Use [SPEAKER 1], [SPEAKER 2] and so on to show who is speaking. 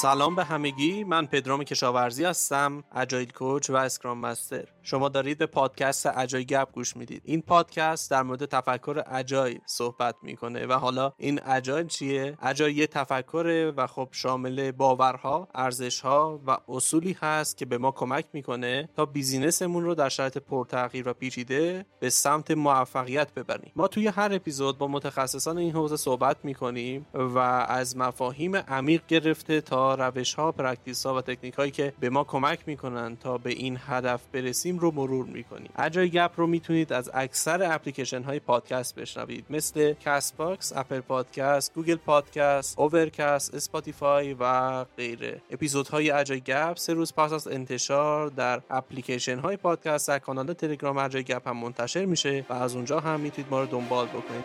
[SPEAKER 1] سلام به همگی. من پدرام کشاورزی هستم اجایل کوچ و اسکرام مستر. شما دارید به پادکست اجای گپ گوش می‌دید. این پادکست در مورد تفکر اجایل صحبت می‌کنه و حالا این اجایل چیه؟ اجایل یه تفکره و خب شامل باورها ارزشها و اصولی هست که به ما کمک می‌کنه تا بیزینسمون رو در شرایط پرتغییر و پیچیده به سمت موفقیت ببریم. ما توی هر اپیزود با متخصصان این حوزه صحبت می‌کنیم و از مفاهیم عمیق گرفته تا روش ها پرکتیس ها و تکنیک هایی که به ما کمک می‌کنن تا به این هدف برسیم رو مرور می‌کنیم. اجای گپ رو می‌تونید از اکثر اپلیکیشن های پادکست بشنوید مثل کست باکس اپل پادکست گوگل پادکست اوورکست اسپاتیفای و غیره. اپیزودهای اجای گپ سه روز پس از انتشار در اپلیکیشن های پادکست در کانال تلگرام اجای گپ هم منتشر میشه و از اونجا هم می‌تونید ما رو دنبال بکنید.